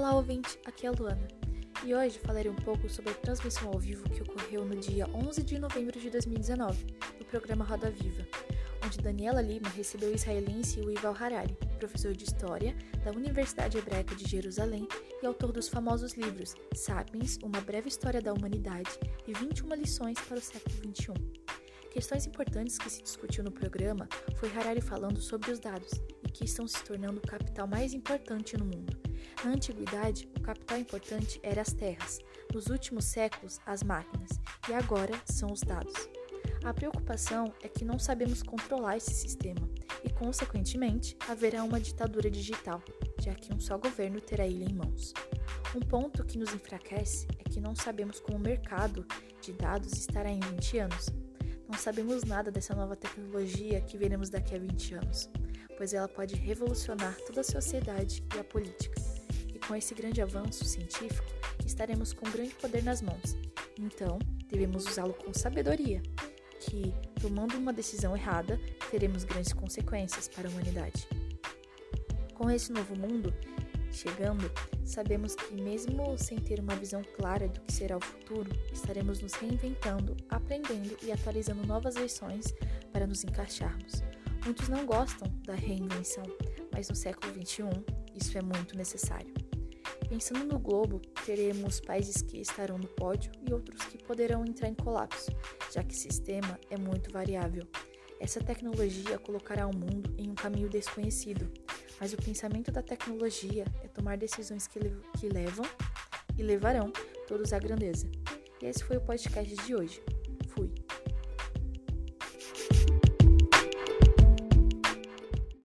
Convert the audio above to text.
Olá, ouvinte, aqui é a Luana. E hoje falarei um pouco sobre a transmissão ao vivo que ocorreu no dia 11 de novembro de 2019, no programa Roda Viva, onde Daniela Lima recebeu o israelense Yuval Harari, professor de História da Universidade Hebraica de Jerusalém e autor dos famosos livros Sapiens, Uma Breve História da Humanidade e 21 Lições para o Século XXI. Questões importantes que se discutiu no programa foi Harari falando sobre os dados e que estão se tornando o capital mais importante no mundo. Na antiguidade, o capital importante era as terras, nos últimos séculos, as máquinas, e agora são os dados. A preocupação é que não sabemos controlar esse sistema e, consequentemente, haverá uma ditadura digital, já que um só governo terá ele em mãos. Um ponto que nos enfraquece é que não sabemos como o mercado de dados estará em 20 anos. Não sabemos nada dessa nova tecnologia que veremos daqui a 20 anos, pois ela pode revolucionar toda a sociedade e a política. Com esse grande avanço científico, estaremos com grande poder nas mãos. Então, devemos usá-lo com sabedoria, que, tomando uma decisão errada, teremos grandes consequências para a humanidade. Com esse novo mundo chegando, sabemos que, mesmo sem ter uma visão clara do que será o futuro, estaremos nos reinventando, aprendendo e atualizando novas versões para nos encaixarmos. Muitos não gostam da reinvenção, mas no século XXI isso é muito necessário. Pensando no globo, teremos países que estarão no pódio e outros que poderão entrar em colapso, já que o sistema é muito variável. Essa tecnologia colocará o mundo em um caminho desconhecido, mas o pensamento da tecnologia é tomar decisões que, le que levam e levarão todos à grandeza. E esse foi o podcast de hoje. Fui.